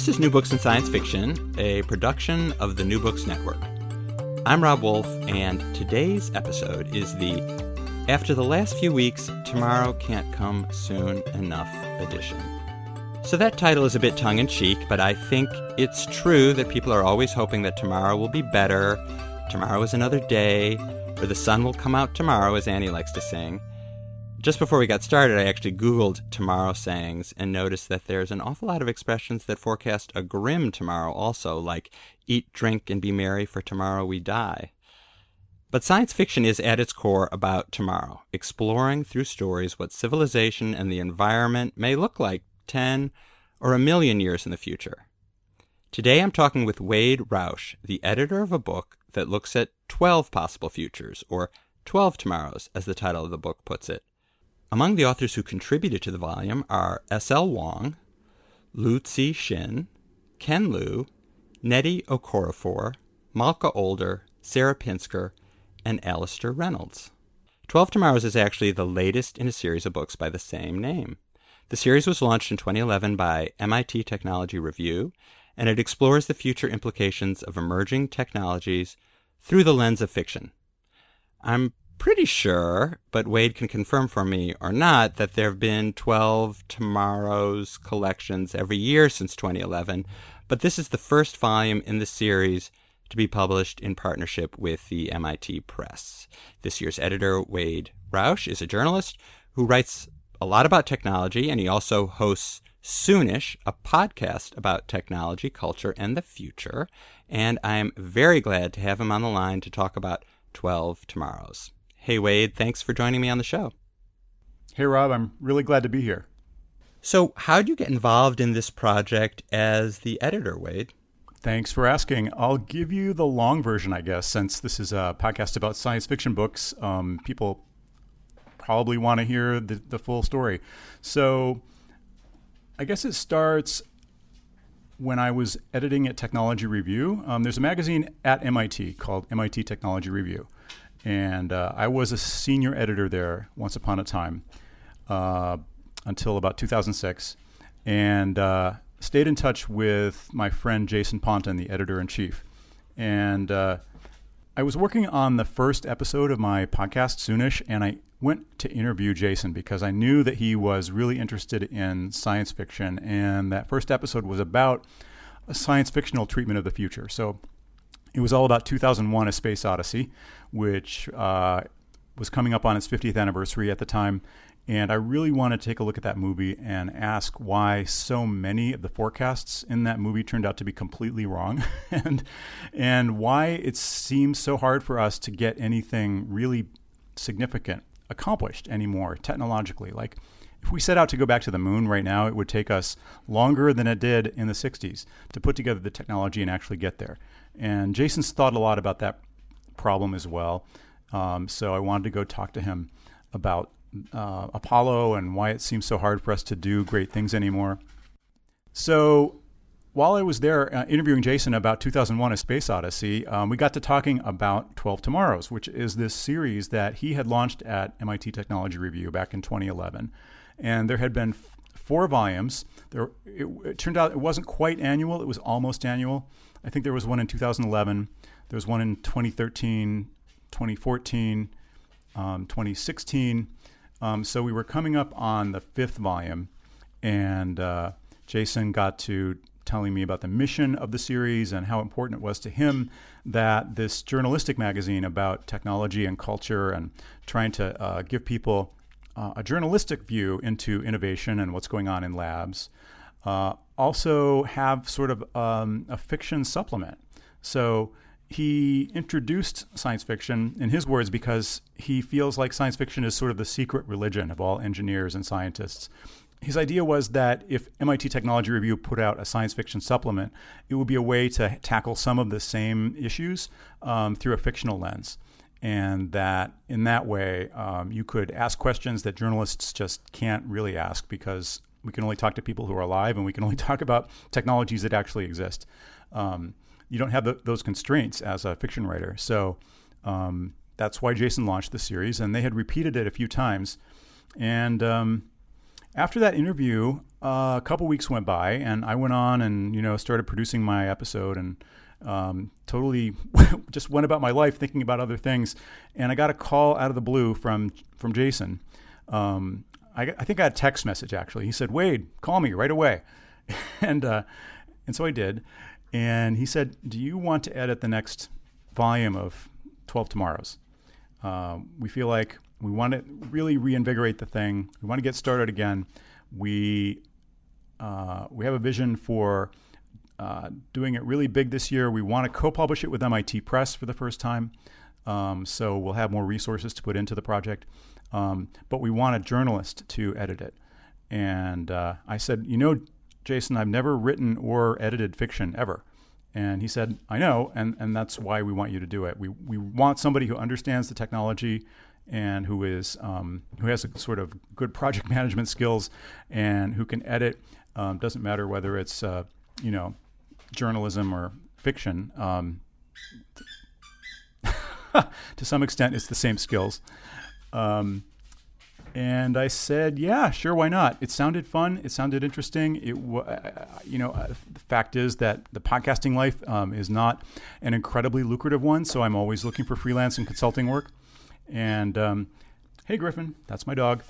This is New Books in Science Fiction, a production of the New Books Network. I'm Rob Wolf, and today's episode is the After the Last Few Weeks, Tomorrow Can't Come Soon Enough edition. So that title is a bit tongue in cheek, but I think it's true that people are always hoping that tomorrow will be better, tomorrow is another day, or the sun will come out tomorrow, as Annie likes to sing. Just before we got started, I actually Googled tomorrow sayings and noticed that there's an awful lot of expressions that forecast a grim tomorrow also, like eat, drink, and be merry, for tomorrow we die. But science fiction is at its core about tomorrow, exploring through stories what civilization and the environment may look like 10 or a million years in the future. Today I'm talking with Wade Roush, the editor of a book that looks at 12 possible futures, or 12 tomorrows, as the title of the book puts it. Among the authors who contributed to the volume are S.L. Huang, Lu Tzi Shin, Ken Liu, Nnedi Okorafor, Malka Older, Sarah Pinsker, and Alastair Reynolds. Twelve Tomorrows is actually the latest in a series of books by the same name. The series was launched in 2011 by MIT Technology Review, and it explores the future implications of emerging technologies through the lens of fiction. I'm pretty sure, but Wade can confirm for me or not, that there have been 12 Tomorrow's collections every year since 2011. But this is the first volume in the series to be published in partnership with the MIT Press. This year's editor, Wade Roush, is a journalist who writes a lot about technology, and he also hosts Soonish, a podcast about technology, culture, and the future. And I'm very glad to have him on the line to talk about 12 Tomorrows. Hey, Wade, thanks for joining me on the show. Hey, Rob, I'm really glad to be here. So, how'd you get involved in this project as the editor, Wade? Thanks for asking. I'll give you the long version, I guess, since this is a podcast about science fiction books. Um, people probably want to hear the, the full story. So, I guess it starts when I was editing at Technology Review. Um, there's a magazine at MIT called MIT Technology Review. And uh, I was a senior editor there once upon a time uh, until about 2006. And uh, stayed in touch with my friend Jason Pontin, the editor in chief. And uh, I was working on the first episode of my podcast, Soonish, and I went to interview Jason because I knew that he was really interested in science fiction. And that first episode was about a science fictional treatment of the future. So it was all about 2001 A Space Odyssey, which uh, was coming up on its 50th anniversary at the time. And I really want to take a look at that movie and ask why so many of the forecasts in that movie turned out to be completely wrong, and and why it seems so hard for us to get anything really significant accomplished anymore technologically. Like if we set out to go back to the moon right now, it would take us longer than it did in the 60s to put together the technology and actually get there. And Jason's thought a lot about that problem as well. Um, so I wanted to go talk to him about uh, Apollo and why it seems so hard for us to do great things anymore. So while I was there uh, interviewing Jason about 2001 A Space Odyssey, um, we got to talking about 12 Tomorrows, which is this series that he had launched at MIT Technology Review back in 2011. And there had been f- four volumes. There, it, it turned out it wasn't quite annual, it was almost annual. I think there was one in 2011. There was one in 2013, 2014, um, 2016. Um, so we were coming up on the fifth volume, and uh, Jason got to telling me about the mission of the series and how important it was to him that this journalistic magazine about technology and culture and trying to uh, give people uh, a journalistic view into innovation and what's going on in labs uh, also have sort of um, a fiction supplement. So he introduced science fiction, in his words, because he feels like science fiction is sort of the secret religion of all engineers and scientists. his idea was that if MIT Technology Review put out a science fiction supplement, it would be a way to tackle some of the same issues um, through a fictional lens. And that in that way, um, you could ask questions that journalists just can't really ask because we can only talk to people who are alive and we can only talk about technologies that actually exist. Um, you don't have the, those constraints as a fiction writer. So um, that's why Jason launched the series, and they had repeated it a few times. And um, after that interview, uh, a couple weeks went by, and I went on and you know started producing my episode and um, totally just went about my life thinking about other things. And I got a call out of the blue from from Jason. Um, I, I, think I got a text message actually. He said, "Wade, call me right away," and uh, and so I did. And he said, "Do you want to edit the next volume of Twelve Tomorrows? Uh, we feel like." We want to really reinvigorate the thing. We want to get started again. We uh, we have a vision for uh, doing it really big this year. We want to co-publish it with MIT Press for the first time, um, so we'll have more resources to put into the project. Um, but we want a journalist to edit it. And uh, I said, you know, Jason, I've never written or edited fiction ever. And he said, I know, and, and that's why we want you to do it. We, we want somebody who understands the technology, and who is um, who has a sort of good project management skills and who can edit. Um, doesn't matter whether it's uh, you know journalism or fiction. Um, to some extent, it's the same skills. Um, and I said, "Yeah, sure, why not?" It sounded fun. It sounded interesting. It, you know, uh, the fact is that the podcasting life um, is not an incredibly lucrative one. So I'm always looking for freelance and consulting work. And um, hey, Griffin, that's my dog.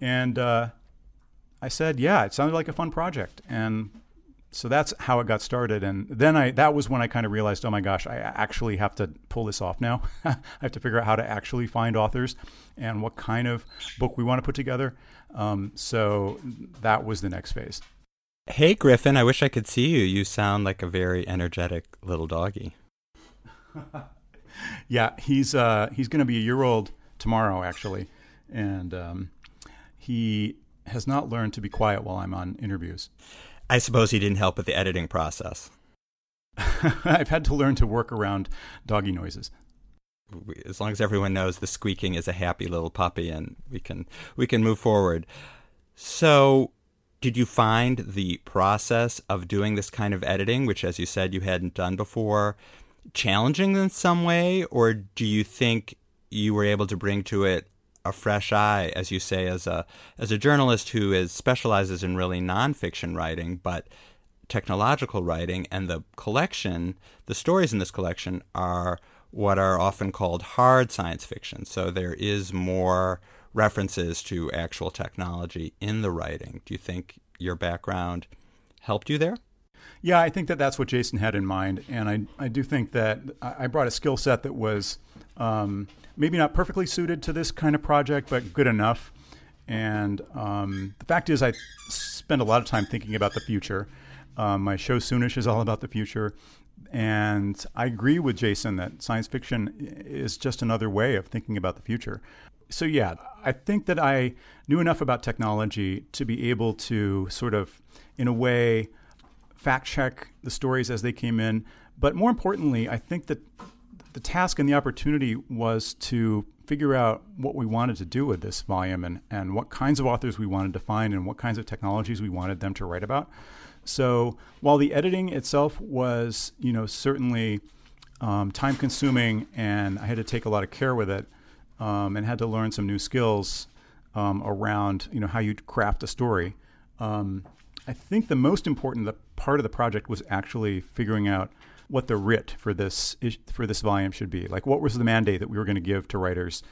And uh, I said, yeah, it sounded like a fun project. And so that's how it got started. And then I that was when I kind of realized, oh my gosh, I actually have to pull this off now. I have to figure out how to actually find authors and what kind of book we want to put together. Um, so that was the next phase. Hey, Griffin, I wish I could see you. You sound like a very energetic little doggy. yeah, he's uh, he's going to be a year old tomorrow, actually, and um, he has not learned to be quiet while I'm on interviews. I suppose he didn't help with the editing process. I've had to learn to work around doggy noises. As long as everyone knows the squeaking is a happy little puppy, and we can we can move forward. So, did you find the process of doing this kind of editing, which, as you said, you hadn't done before, challenging in some way, or do you think you were able to bring to it a fresh eye, as you say, as a as a journalist who is specializes in really nonfiction writing, but technological writing, and the collection, the stories in this collection are what are often called hard science fiction. So there is more references to actual technology in the writing. Do you think your background helped you there? Yeah, I think that that's what Jason had in mind, and I I do think that I brought a skill set that was um, maybe not perfectly suited to this kind of project, but good enough. And um, the fact is, I spend a lot of time thinking about the future. Um, my show Soonish is all about the future, and I agree with Jason that science fiction is just another way of thinking about the future. So yeah, I think that I knew enough about technology to be able to sort of, in a way fact check the stories as they came in. But more importantly, I think that the task and the opportunity was to figure out what we wanted to do with this volume and, and what kinds of authors we wanted to find and what kinds of technologies we wanted them to write about. So while the editing itself was, you know, certainly um, time consuming and I had to take a lot of care with it um, and had to learn some new skills um, around, you know, how you craft a story. Um, I think the most important part of the project was actually figuring out what the writ for this for this volume should be. Like, what was the mandate that we were going to give to writers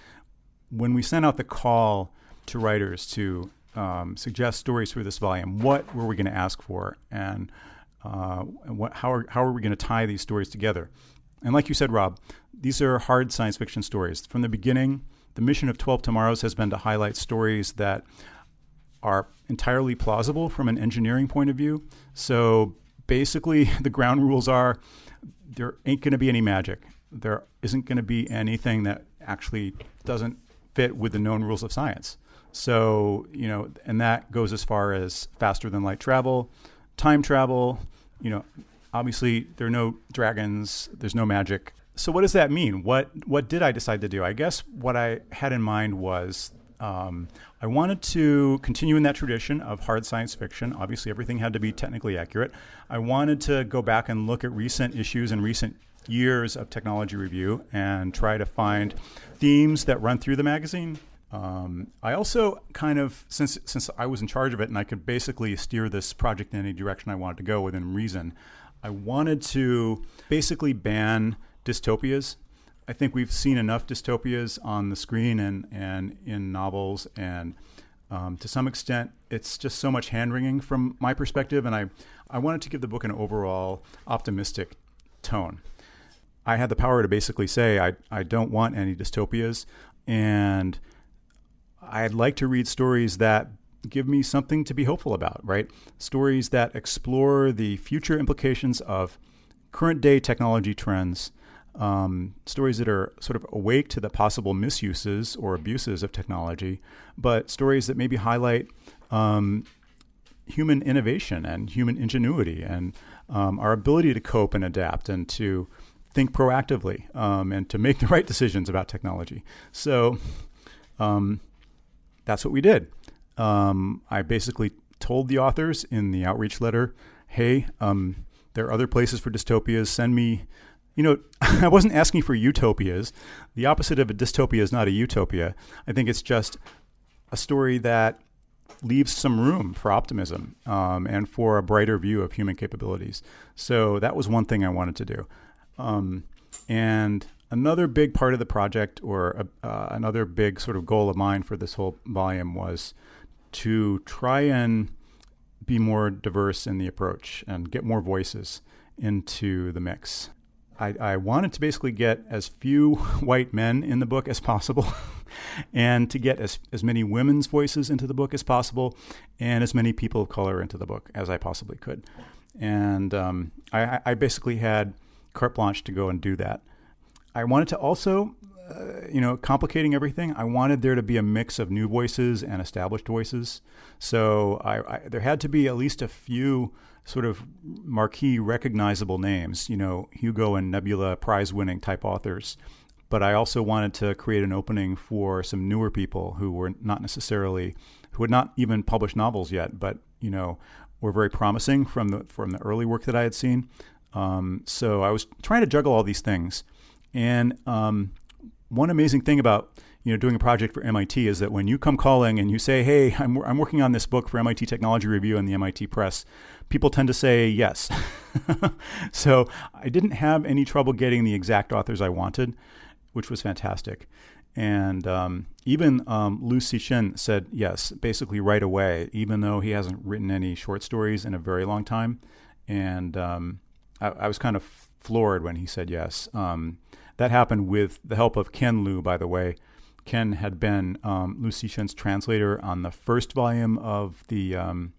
when we sent out the call to writers to um, suggest stories for this volume? What were we going to ask for, and uh, what, how are how are we going to tie these stories together? And like you said, Rob, these are hard science fiction stories from the beginning. The mission of Twelve Tomorrows has been to highlight stories that are entirely plausible from an engineering point of view. So basically, the ground rules are there ain't going to be any magic. There isn't going to be anything that actually doesn't fit with the known rules of science. So, you know, and that goes as far as faster than light travel, time travel, you know, obviously there are no dragons, there's no magic. So what does that mean? What what did I decide to do? I guess what I had in mind was um, I wanted to continue in that tradition of hard science fiction. Obviously, everything had to be technically accurate. I wanted to go back and look at recent issues and recent years of technology review and try to find themes that run through the magazine. Um, I also kind of since since I was in charge of it and I could basically steer this project in any direction I wanted to go within reason. I wanted to basically ban dystopias. I think we've seen enough dystopias on the screen and, and in novels, and um, to some extent, it's just so much hand wringing from my perspective. And I, I wanted to give the book an overall optimistic tone. I had the power to basically say, I, I don't want any dystopias, and I'd like to read stories that give me something to be hopeful about, right? Stories that explore the future implications of current day technology trends, um, stories that are sort of awake to the possible misuses or abuses of technology, but stories that maybe highlight um, human innovation and human ingenuity and um, our ability to cope and adapt and to think proactively um, and to make the right decisions about technology. So um, that's what we did um, I basically told the authors in the outreach letter, hey, there are other places for dystopias. Send me, you know, I wasn't asking for utopias. The opposite of a dystopia is not a utopia. I think it's just a story that leaves some room for optimism um, and for a brighter view of human capabilities. So that was one thing I wanted to do. Um, and another big part of the project, or uh, another big sort of goal of mine for this whole volume, was to try and be more diverse in the approach and get more voices into the mix. I, I, wanted to basically get as few white men in the book as possible and to get as, as many women's voices into the book as possible and as many people of color into the book as I possibly could. And um, I, I basically had carte blanche to go and do that. I wanted to also you know, complicating everything, I wanted there to be a mix of new voices and established voices. So I, I, there had to be at least a few sort of marquee recognizable names, you know, Hugo and Nebula prize winning type authors. But I also wanted to create an opening for some newer people who were not necessarily, who had not even published novels yet, but, you know, were very promising from the, from the early work that I had seen. Um, so I was trying to juggle all these things. And um, one amazing thing about you know doing a project for MIT is that when you come calling and you say, "Hey, I'm I'm working on this book for MIT Technology Review and the MIT Press," people tend to say yes. so I didn't have any trouble getting the exact authors I wanted, which was fantastic. And um, even um, Liu Cixin said yes, basically right away, even though he hasn't written any short stories in a very long time. And um, I, I, was kind of floored when he said yes. Um, that happened with the help of Ken Liu, by the way. Ken had been um, Cixin's translator on the first volume of the, um,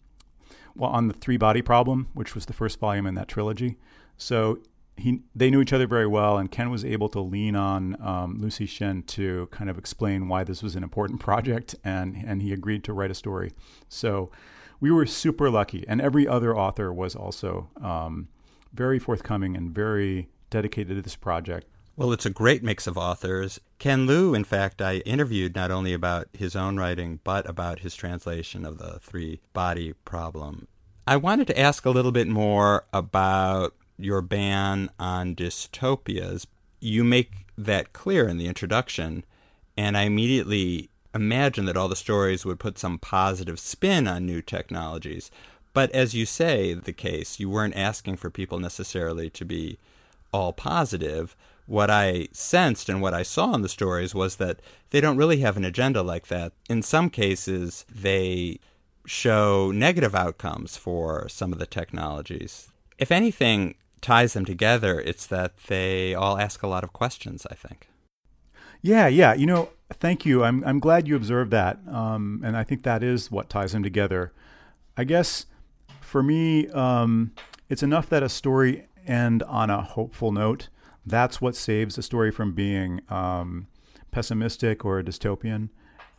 well, on the Three Body Problem, which was the first volume in that trilogy. So he, they knew each other very well, and Ken was able to lean on um, Liu Cixin to kind of explain why this was an important project, and and he agreed to write a story. So we were super lucky, and every other author was also um, very forthcoming and very dedicated to this project. Well, it's a great mix of authors. Ken Liu, in fact, I interviewed not only about his own writing, but about his translation of the three body problem. I wanted to ask a little bit more about your ban on dystopias. You make that clear in the introduction, and I immediately imagine that all the stories would put some positive spin on new technologies. But as you say, the case, you weren't asking for people necessarily to be all positive what I sensed and what I saw in the stories was that they don't really have an agenda like that. In some cases, they show negative outcomes for some of the technologies. If anything ties them together, it's that they all ask a lot of questions, I think. Yeah, yeah. You know, thank you. I'm, I'm glad you observed that. Um, and I think that is what ties them together. I guess for me, um, it's enough that a story end on a hopeful note that's what saves a story from being um, pessimistic or dystopian.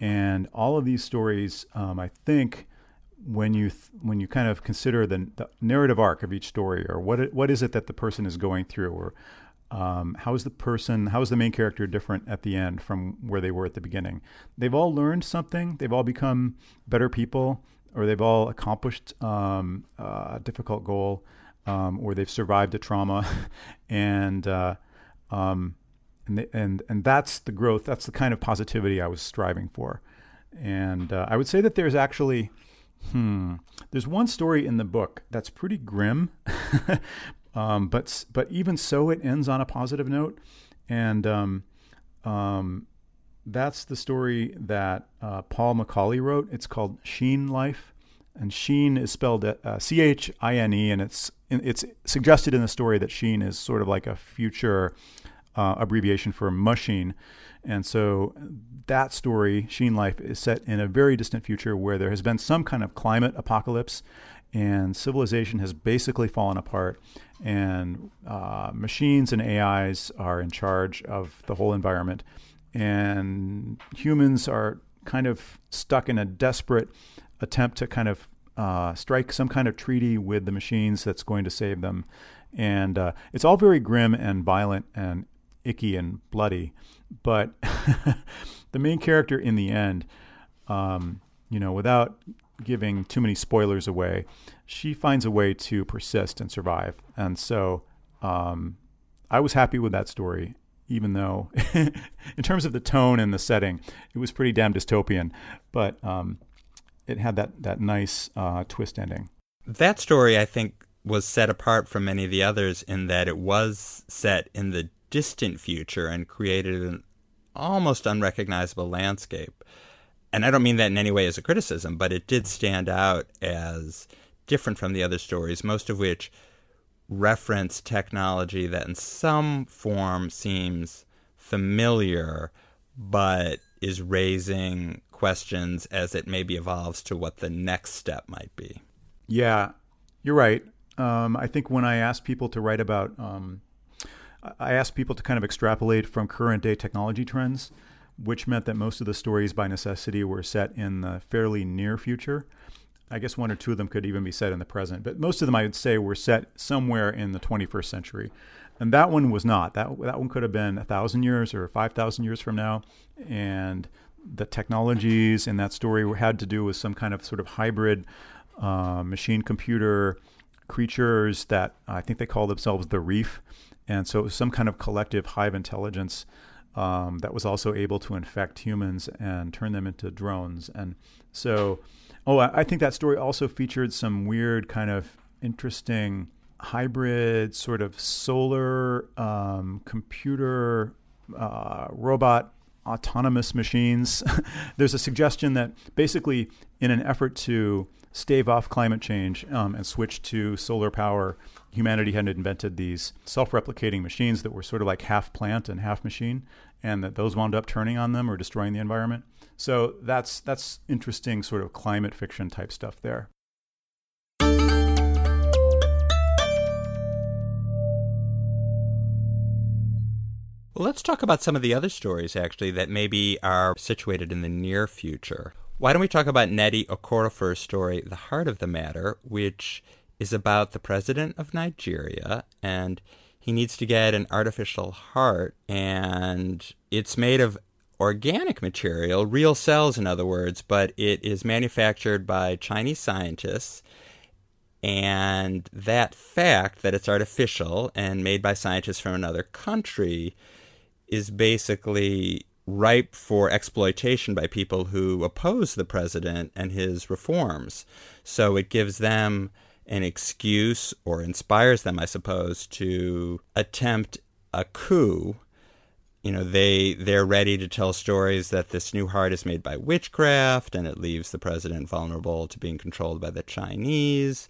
And all of these stories, um, I think, when you th- when you kind of consider the, the, narrative arc of each story, or what it, what is it that the person is going through, or um, how is the person, how is the main character different at the end from where they were at the beginning? They've all learned something. They've all become better people, or they've all accomplished um, a difficult goal, um, or they've survived a trauma, and uh, um, and, and and that's the growth. That's the kind of positivity I was striving for. And uh, I would say that there's actually Hmm. There's one story in the book that's pretty grim, um, but but even so, it ends on a positive note, and um, um, that's the story that uh, Paul McAuley wrote. It's called Chine Life, and Chine is spelled uh, C H I N E, and it's it's suggested in the story that Chine is sort of like a future uh, abbreviation for machine. And so that story, Chine Life, is set in a very distant future where there has been some kind of climate apocalypse and civilization has basically fallen apart. And uh, machines and AIs are in charge of the whole environment. And humans are kind of stuck in a desperate attempt to kind of uh, strike some kind of treaty with the machines that's going to save them. And uh, it's all very grim and violent and icky and bloody. But the main character in the end, um, you know, without giving too many spoilers away, she finds a way to persist and survive. And so um, I was happy with that story, even though, in terms of the tone and the setting, it was pretty damn dystopian. But um, it had that, that nice uh, twist ending. That story, I think, was set apart from many of the others in that it was set in the distant future and created an almost unrecognizable landscape. And I don't mean that in any way as a criticism, but it did stand out as different from the other stories, most of which reference technology that in some form seems familiar, but is raising questions as it maybe evolves to what the next step might be. Yeah, you're right. Um, I think when I ask people to write about um, I asked people to kind of extrapolate from current day technology trends, which meant that most of the stories by necessity were set in the fairly near future. I guess one or two of them could even be set in the present, but most of them I would say were set somewhere in the 21st century. And that one was not. That that one could have been a thousand years or five thousand years from now, and the technologies in that story had to do with some kind of sort of hybrid uh, machine computer creatures that I think they call themselves the Reef, and so it was some kind of collective hive intelligence um, that was also able to infect humans and turn them into drones. And so, oh, I think that story also featured some weird kind of interesting hybrid sort of solar um, computer uh, robot autonomous machines. There's a suggestion that basically, in an effort to stave off climate change um, and switch to solar power, humanity had invented these self-replicating machines that were sort of like half plant and half machine, and that those wound up turning on them or destroying the environment. So that's that's interesting sort of climate fiction type stuff there. Well, let's talk about some of the other stories actually that maybe are situated in the near future. Why don't we talk about Nnedi Okorafor's story, The Heart of the Matter, which is about the president of Nigeria and he needs to get an artificial heart and it's made of organic material, real cells in other words, but it is manufactured by Chinese scientists. And that fact that it's artificial and made by scientists from another country is basically ripe for exploitation by people who oppose the president and his reforms. So it gives them an excuse or inspires them, I suppose, to attempt a coup. You know, they they're ready to tell stories that this new heart is made by witchcraft and it leaves the president vulnerable to being controlled by the Chinese.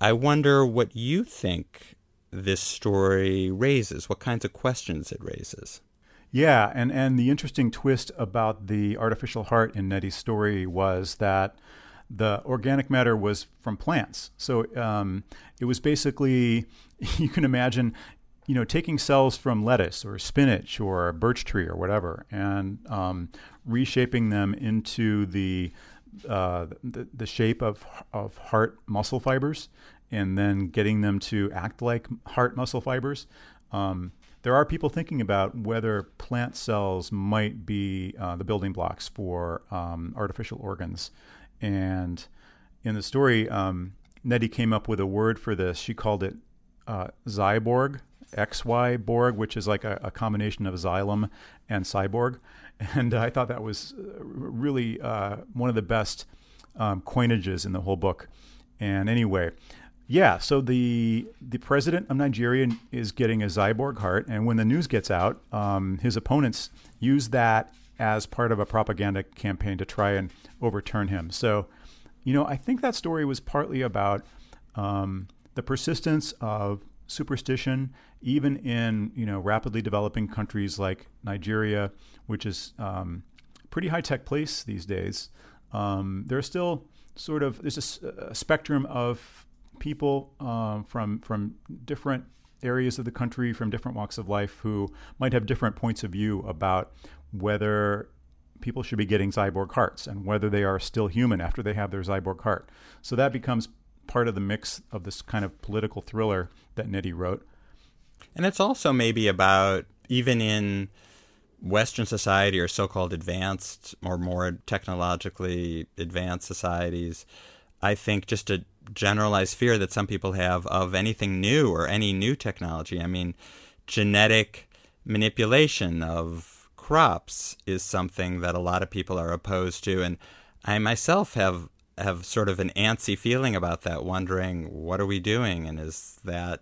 I wonder what you think this story raises, what kinds of questions it raises. Yeah, and, and the interesting twist about the artificial heart in Nnedi's story was that the organic matter was from plants. So um, it was basically, you can imagine you know, taking cells from lettuce or spinach or birch tree or whatever, and um, reshaping them into the, uh, the the shape of of heart muscle fibers, and then getting them to act like heart muscle fibers. Um, there are people thinking about whether plant cells might be uh, the building blocks for um, artificial organs, and in the story, um, Nnedi came up with a word for this. She called it uh, Xyborg, XY Borg, which is like a, a, combination of Xylem and Cyborg. And I thought that was uh, really uh, one of the best um, coinages in the whole book. And anyway, yeah, so the the president of Nigeria is getting a Xyborg heart, and when the news gets out, um, his opponents use that as part of a propaganda campaign to try and overturn him. So, you know, I think that story was partly about um, the persistence of superstition, even in you know rapidly developing countries like Nigeria, which is um, pretty high tech place these days. Um, there's still sort of there's a, a spectrum of people um, from from different areas of the country, from different walks of life, who might have different points of view about whether people should be getting cyborg hearts and whether they are still human after they have their cyborg heart. So that becomes part of the mix of this kind of political thriller that Nnedi wrote. And it's also maybe about even in Western society or so called advanced or more technologically advanced societies, I think just a generalized fear that some people have of anything new or any new technology. I mean, genetic manipulation of crops is something that a lot of people are opposed to. And I myself have have sort of an antsy feeling about that, wondering what are we doing, and is that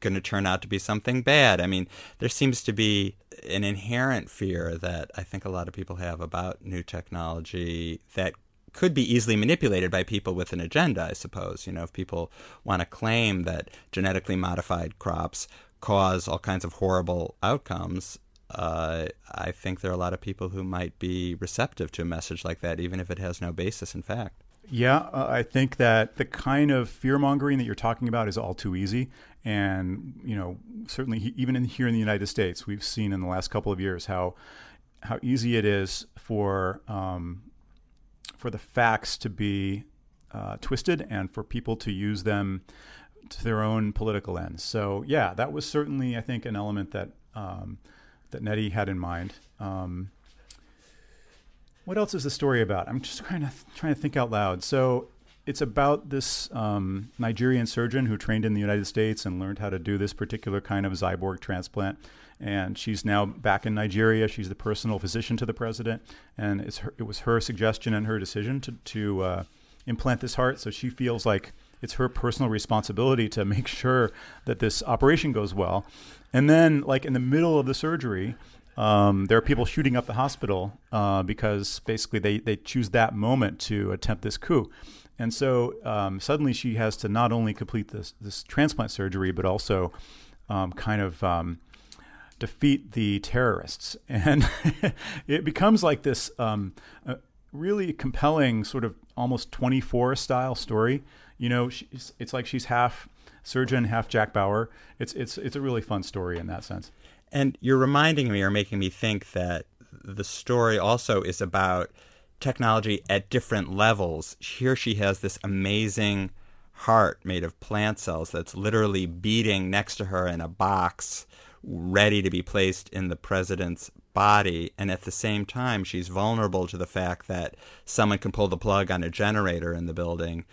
going to turn out to be something bad? I mean, there seems to be an inherent fear that I think a lot of people have about new technology that could be easily manipulated by people with an agenda, I suppose. You know, if people want to claim that genetically modified crops cause all kinds of horrible outcomes, uh, I think there are a lot of people who might be receptive to a message like that, even if it has no basis in fact. Yeah, uh, I think that the kind of fear mongering that you're talking about is all too easy. And, you know, certainly even in, here in the United States, we've seen in the last couple of years how how easy it is for um, for the facts to be uh, twisted and for people to use them to their own political ends. So yeah, that was certainly I think an element that um, that Nnedi had in mind. Um, what else is the story about? I'm just trying to trying to think out loud. So it's about this um, Nigerian surgeon who trained in the United States and learned how to do this particular kind of cyborg transplant. And she's now back in Nigeria. She's the personal physician to the president, and her, it was her suggestion and her decision to to uh, implant this heart. So she feels like it's her personal responsibility to make sure that this operation goes well. And then, like in the middle of the surgery, um, there are people shooting up the hospital uh, because basically they, they choose that moment to attempt this coup. And so um, suddenly she has to not only complete this, this transplant surgery, but also um, kind of um, defeat the terrorists. And it becomes like this um, really compelling, sort of almost 24 style story. You know, it's like she's half surgeon, half Jack Bauer. It's, it's, it's a really fun story in that sense. And you're reminding me or making me think that the story also is about technology at different levels. Here she has this amazing heart made of plant cells that's literally beating next to her in a box, ready to be placed in the president's body. And at the same time, she's vulnerable to the fact that someone can pull the plug on a generator in the building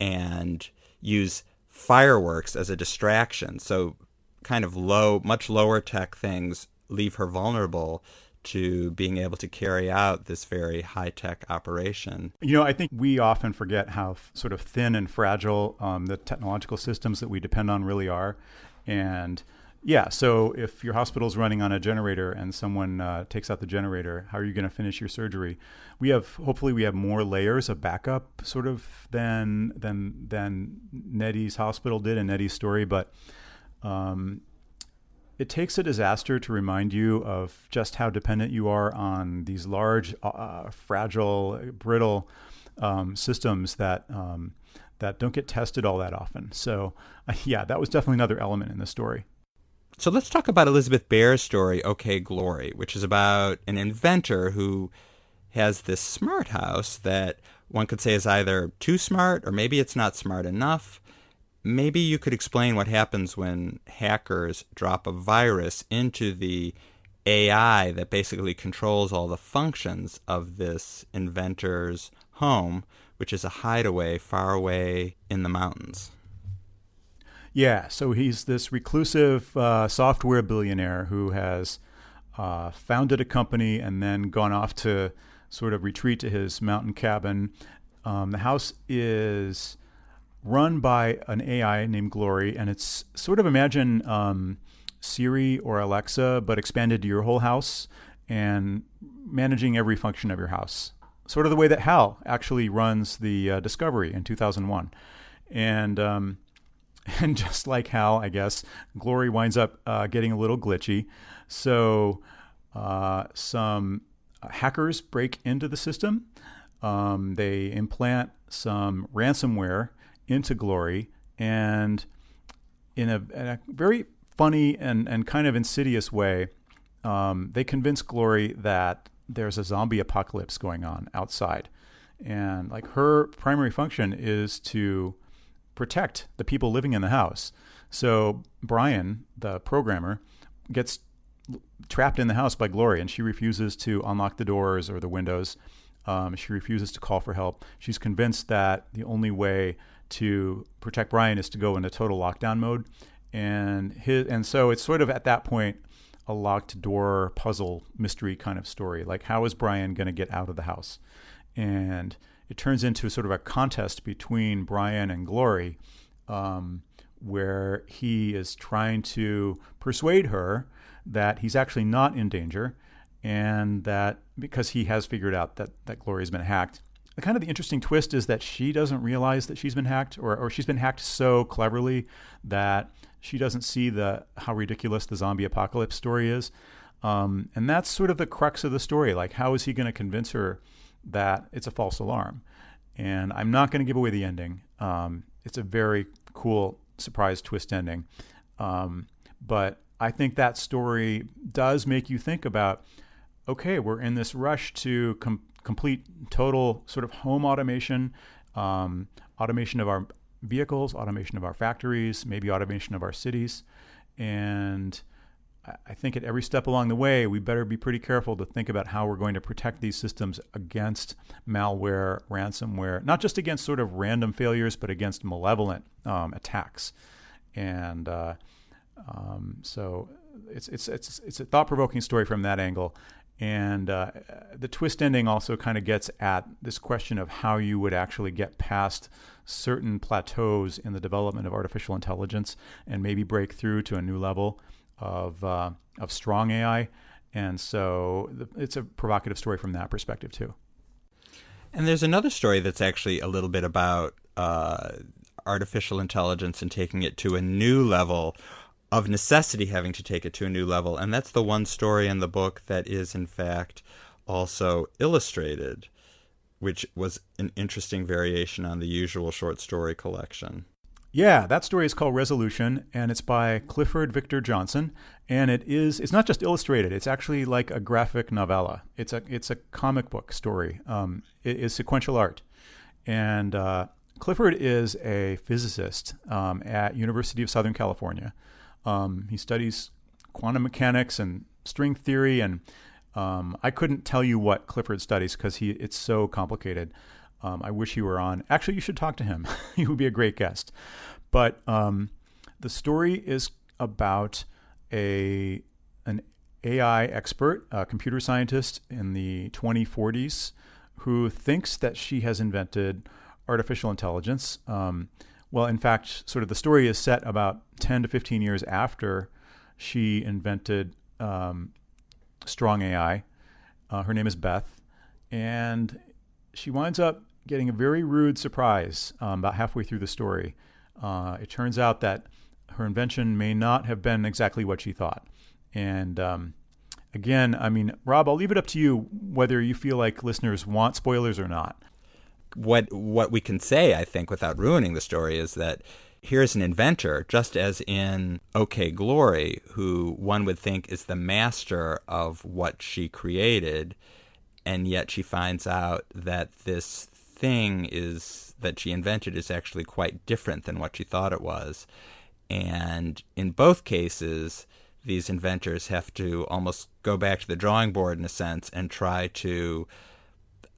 and use fireworks as a distraction. So kind of low, much lower tech things leave her vulnerable to being able to carry out this very high tech operation. You know, I think we often forget how f- sort of thin and fragile um, the technological systems that we depend on really are. And yeah, so if your hospital's running on a generator and someone uh, takes out the generator, how are you going to finish your surgery? We have hopefully we have more layers of backup sort of than than than Nnedi's hospital did in Nnedi's story, but um, it takes a disaster to remind you of just how dependent you are on these large, uh, fragile, brittle um, systems that um, that don't get tested all that often. So, uh, yeah, that was definitely another element in the story. So let's talk about Elizabeth Bear's story, OK Glory, which is about an inventor who has this smart house that one could say is either too smart or maybe it's not smart enough. Maybe you could explain what happens when hackers drop a virus into the AI that basically controls all the functions of this inventor's home, which is a hideaway far away in the mountains. Yeah, so he's this reclusive uh, software billionaire who has uh, founded a company and then gone off to sort of retreat to his mountain cabin. Um, the house is run by an AI named Glory, and it's sort of imagine um, Siri or Alexa, but expanded to your whole house and managing every function of your house. Sort of the way that HAL actually runs the uh, Discovery in 2001. And, um, and just like HAL, I guess, Glory winds up uh, getting a little glitchy. So uh, some hackers break into the system. Um, they implant some ransomware into Glory, and in a, in a very funny and, and kind of insidious way, um, they convince Glory that there's a zombie apocalypse going on outside. And like her primary function is to protect the people living in the house. So Brian, the programmer, gets trapped in the house by Gloria, and she refuses to unlock the doors or the windows. Um, she refuses to call for help. She's convinced that the only way to protect Brian is to go into total lockdown mode and his and so it's sort of at that point a locked door puzzle mystery kind of story like how is brian going to get out of the house and it turns into sort of a contest between brian and glory um, where he is trying to persuade her that he's actually not in danger and that because he has figured out that that glory has been hacked the kind of the interesting twist is that she doesn't realize that she's been hacked or, or she's been hacked so cleverly that she doesn't see the how ridiculous the zombie apocalypse story is. Um, and that's sort of the crux of the story. Like, how is he going to convince her that it's a false alarm? And I'm not going to give away the ending. Um, it's a very cool surprise twist ending. Um, but I think that story does make you think about okay, we're in this rush to com- complete total sort of home automation, um, automation of our vehicles, automation of our factories, maybe automation of our cities. And I think at every step along the way, we better be pretty careful to think about how we're going to protect these systems against malware, ransomware, not just against sort of random failures, but against malevolent um, attacks. And uh, um, so it's, it's, it's, it's a thought provoking story from that angle. And uh, the twist ending also kind of gets at this question of how you would actually get past certain plateaus in the development of artificial intelligence and maybe break through to a new level of, uh, of strong AI. And so it's a provocative story from that perspective, too. And there's another story that's actually a little bit about uh, artificial intelligence and taking it to a new level of necessity having to take it to a new level. And that's the one story in the book that is, in fact, also illustrated, which was an interesting variation on the usual short story collection. Yeah, that story is called Resolution, and it's by Clifford Victor Johnson. And it is it's not just illustrated; it's actually like a graphic novella. It's a it's a comic book story. Um, it is sequential art, and uh, Clifford is a physicist um, at University of Southern California. Um, he studies quantum mechanics and string theory, and um, I couldn't tell you what Clifford studies because he it's so complicated. Um, I wish he were on. Actually, you should talk to him. he would be a great guest. But um, the story is about a an AI expert, a computer scientist in the 2040s, who thinks that she has invented artificial intelligence. Um, well, in fact, sort of the story is set about 10 to 15 years after she invented um, strong AI. Uh, her name is Beth. And she winds up getting a very rude surprise um, about halfway through the story. Uh, it turns out that her invention may not have been exactly what she thought. And um, again, I mean, Rob, I'll leave it up to you whether you feel like listeners want spoilers or not what what we can say, I think, without ruining the story, is that here's an inventor, just as in OK Glory, who one would think is the master of what she created, and yet she finds out that this thing is that she invented is actually quite different than what she thought it was. And in both cases, these inventors have to almost go back to the drawing board in a sense and try to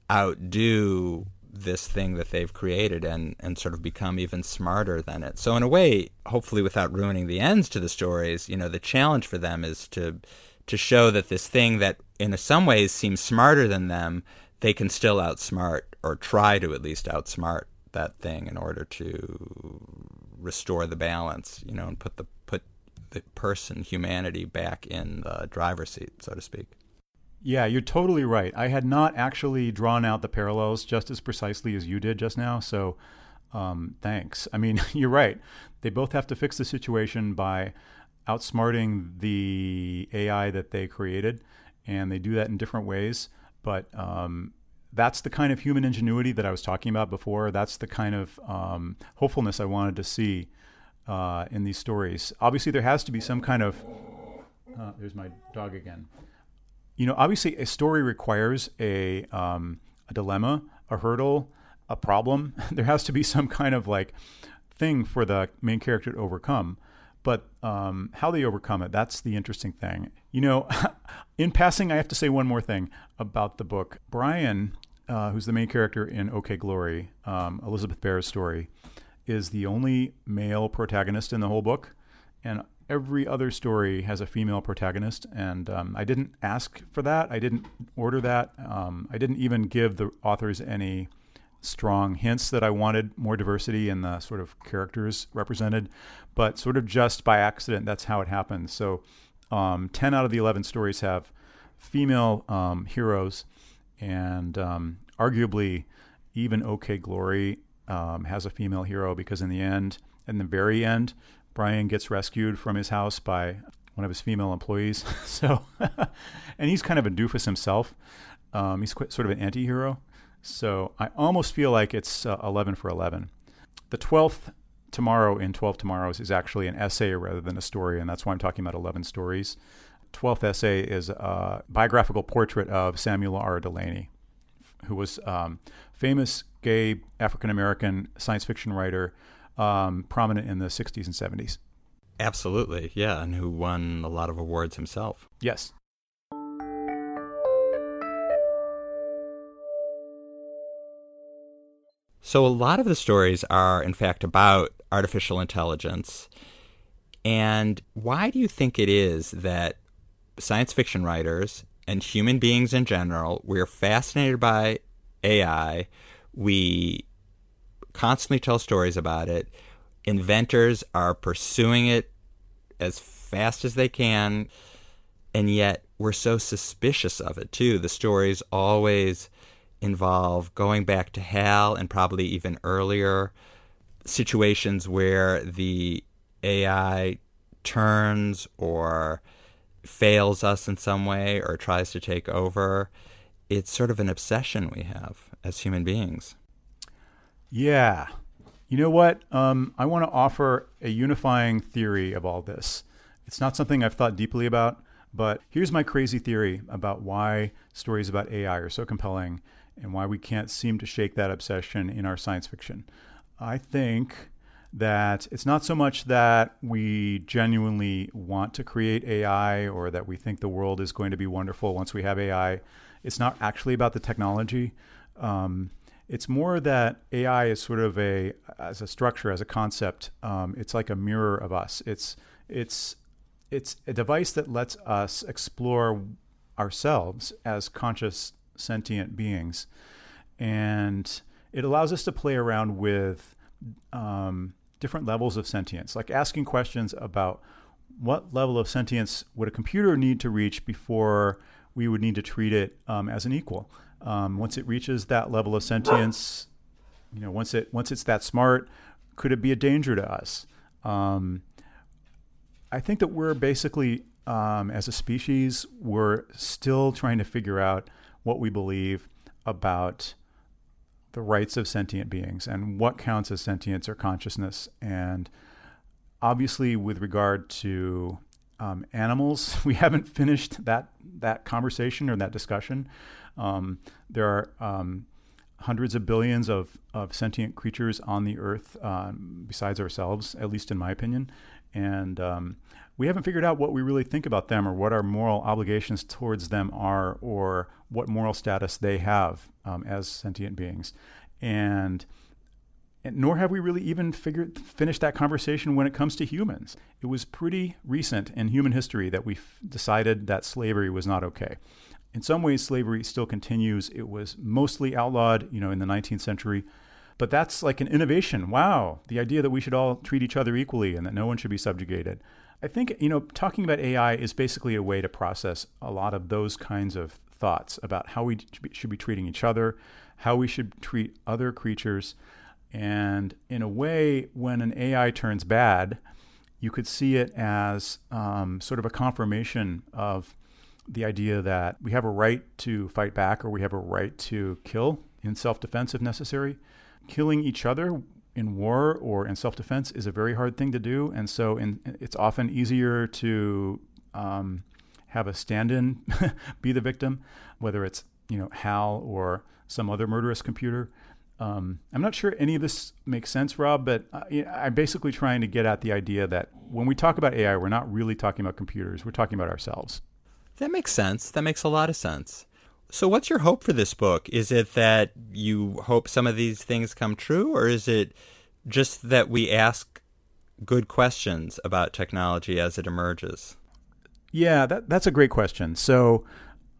outdo this thing that they've created and, and sort of become even smarter than it. So in a way, hopefully without ruining the ends to the stories, you know, the challenge for them is to to show that this thing that in some ways seems smarter than them, they can still outsmart or try to at least outsmart that thing in order to restore the balance, you know, and put the put the person, humanity, back in the driver's seat, so to speak. Yeah, you're totally right. I had not actually drawn out the parallels just as precisely as you did just now. So, um, thanks. I mean, you're right. They both have to fix the situation by outsmarting the AI that they created, and they do that in different ways. But um, that's the kind of human ingenuity that I was talking about before. That's the kind of um, hopefulness I wanted to see uh, in these stories. Obviously, there has to be some kind of. Uh, there's my dog again you know, obviously a story requires a, um, a dilemma, a hurdle, a problem. there has to be some kind of like thing for the main character to overcome. But um, how they overcome it, that's the interesting thing. You know, in passing, I have to say one more thing about the book. Brian, uh, who's the main character in OK Glory, um, Elizabeth Bear's story, is the only male protagonist in the whole book. And every other story has a female protagonist, and um, I didn't ask for that. I didn't order that. Um, I didn't even give the authors any strong hints that I wanted more diversity in the sort of characters represented, but sort of just by accident, that's how it happened. So, um, 10 out of the 11 stories have female um, heroes, and um, arguably, even OK Glory um, has a female hero because in the end, in the very end, Brian gets rescued from his house by one of his female employees. so, and he's kind of a doofus himself. Um, he's sort of an anti-hero. So I almost feel like it's uh, 11 for 11. The 12th tomorrow in 12 tomorrows is actually an essay rather than a story, and that's why I'm talking about 11 stories. 12th essay is a biographical portrait of Samuel R. Delany, who was um, famous gay African American science fiction writer um, prominent in the 60s and 70s. Absolutely, yeah, and who won a lot of awards himself. Yes. So, a lot of the stories are, in fact, about artificial intelligence. And why do you think it is that science fiction writers and human beings in general, we're fascinated by AI? We constantly tell stories about it. Inventors are pursuing it as fast as they can, and yet we're so suspicious of it too. The stories always involve going back to HAL and probably even earlier situations where the AI turns or fails us in some way or tries to take over. It's sort of an obsession we have as human beings. Yeah. You know what? Um, I want to offer a unifying theory of all this. It's not something I've thought deeply about, but here's my crazy theory about why stories about AI are so compelling and why we can't seem to shake that obsession in our science fiction. I think that it's not so much that we genuinely want to create AI or that we think the world is going to be wonderful once we have AI. It's not actually about the technology. Um, it's more that AI is sort of a as a structure, as a concept. Um, it's like a mirror of us. It's it's it's a device that lets us explore ourselves as conscious sentient beings, and it allows us to play around with um, different levels of sentience, like asking questions about what level of sentience would a computer need to reach before we would need to treat it um, as an equal. Um, once it reaches that level of sentience, you know, once it once it's that smart, could it be a danger to us? Um, I think that we're basically, um, as a species, we're still trying to figure out what we believe about the rights of sentient beings and what counts as sentience or consciousness. And obviously, with regard to um, animals, we haven't finished that that conversation or that discussion. Um, there are um, hundreds of billions of, of sentient creatures on the earth um, besides ourselves, at least in my opinion. And um, we haven't figured out what we really think about them or what our moral obligations towards them are or what moral status they have um, as sentient beings. And, and nor have we really even figured finished that conversation when it comes to humans. It was pretty recent in human history that we decided that slavery was not okay. In some ways, slavery still continues. It was mostly outlawed, you know, in the 19th century. But that's like an innovation. Wow, the idea that we should all treat each other equally and that no one should be subjugated. I think, you know, talking about AI is basically a way to process a lot of those kinds of thoughts about how we should be treating each other, how we should treat other creatures. And in a way, when an AI turns bad, you could see it as um, sort of a confirmation of the idea that we have a right to fight back or we have a right to kill in self defense if necessary. Killing each other in war or in self defense is a very hard thing to do. And so in, it's often easier to um, have a stand in be the victim, whether it's you know HAL or some other murderous computer. Um, I'm not sure any of this makes sense, Rob, but I, I'm basically trying to get at the idea that when we talk about AI, we're not really talking about computers, we're talking about ourselves. That makes sense. That makes a lot of sense. So, what's your hope for this book? Is it that you hope some of these things come true, or is it just that we ask good questions about technology as it emerges? Yeah, that, that's a great question. So,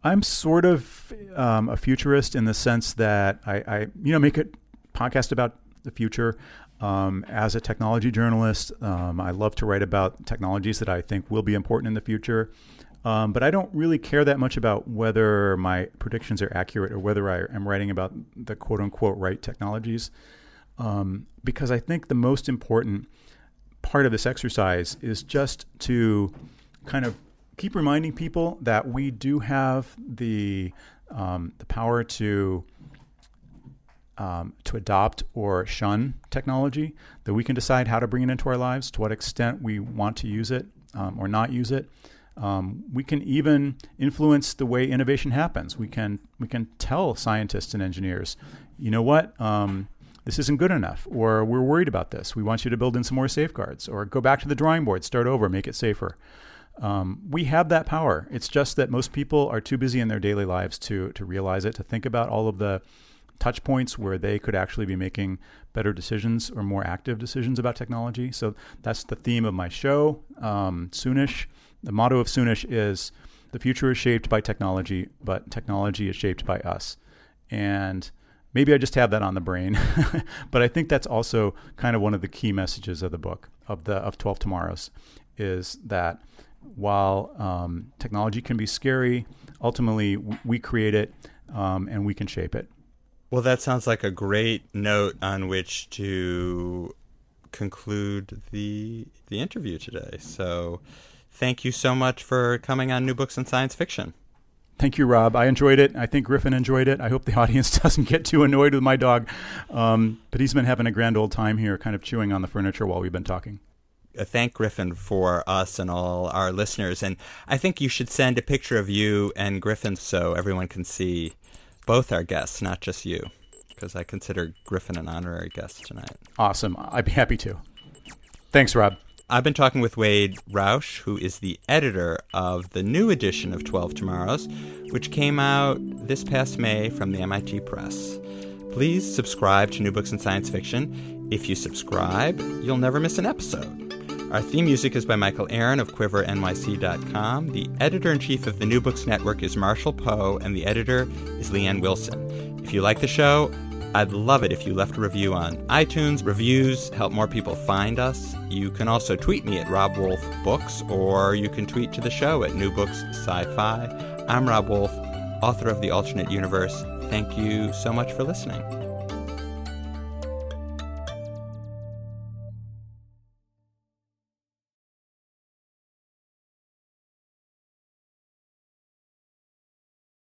I'm sort of um, a futurist in the sense that I, I, you know, make a podcast about the future. Um, as a technology journalist, um, I love to write about technologies that I think will be important in the future. Um, but I don't really care that much about whether my predictions are accurate or whether I am writing about the quote unquote right technologies. Um, because I think the most important part of this exercise is just to kind of keep reminding people that we do have the um, the power to um, to adopt or shun technology. That we can decide how to bring it into our lives, to what extent we want to use it um, or not use it. Um, we can even influence the way innovation happens. We can we can tell scientists and engineers, you know what, um, this isn't good enough, or we're worried about this. We want you to build in some more safeguards, or go back to the drawing board, start over, make it safer. Um, we have that power. It's just that most people are too busy in their daily lives to to realize it, to think about all of the touch points where they could actually be making better decisions or more active decisions about technology. So that's the theme of my show, um, Soonish. The motto of Soonish is the future is shaped by technology, but technology is shaped by us. And maybe I just have that on the brain, but I think that's also kind of one of the key messages of the book of the of 12 Tomorrows is that while um, technology can be scary, ultimately we create it um, and we can shape it. Well, that sounds like a great note on which to conclude the the interview today. So thank you so much for coming on New Books in Science Fiction. Thank you, Rob. I enjoyed it. I think Griffin enjoyed it. I hope the audience doesn't get too annoyed with my dog. Um, but he's been having a grand old time here, kind of chewing on the furniture while we've been talking. Uh, thank Griffin for us and all our listeners. And I think you should send a picture of you and Griffin so everyone can see both our guests, not just you, because I consider Griffin an honorary guest tonight. Awesome. I'd be happy to. Thanks, Rob. I've been talking with Wade Roush, who is the editor of the new edition of 12 Tomorrows, which came out this past May from the MIT Press. Please subscribe to New Books in Science Fiction. If you subscribe, you'll never miss an episode. Our theme music is by Michael Aaron of QuiverNYC.com. The editor in chief of the New Books Network is Marshall Poe, and the editor is Leanne Wilson. If you like the show, I'd love it if you left a review on iTunes. Reviews help more people find us. You can also tweet me at Rob Wolf Books, or you can tweet to the show at New Books Sci-Fi. I'm Rob Wolf, author of The Alternate Universe. Thank you so much for listening.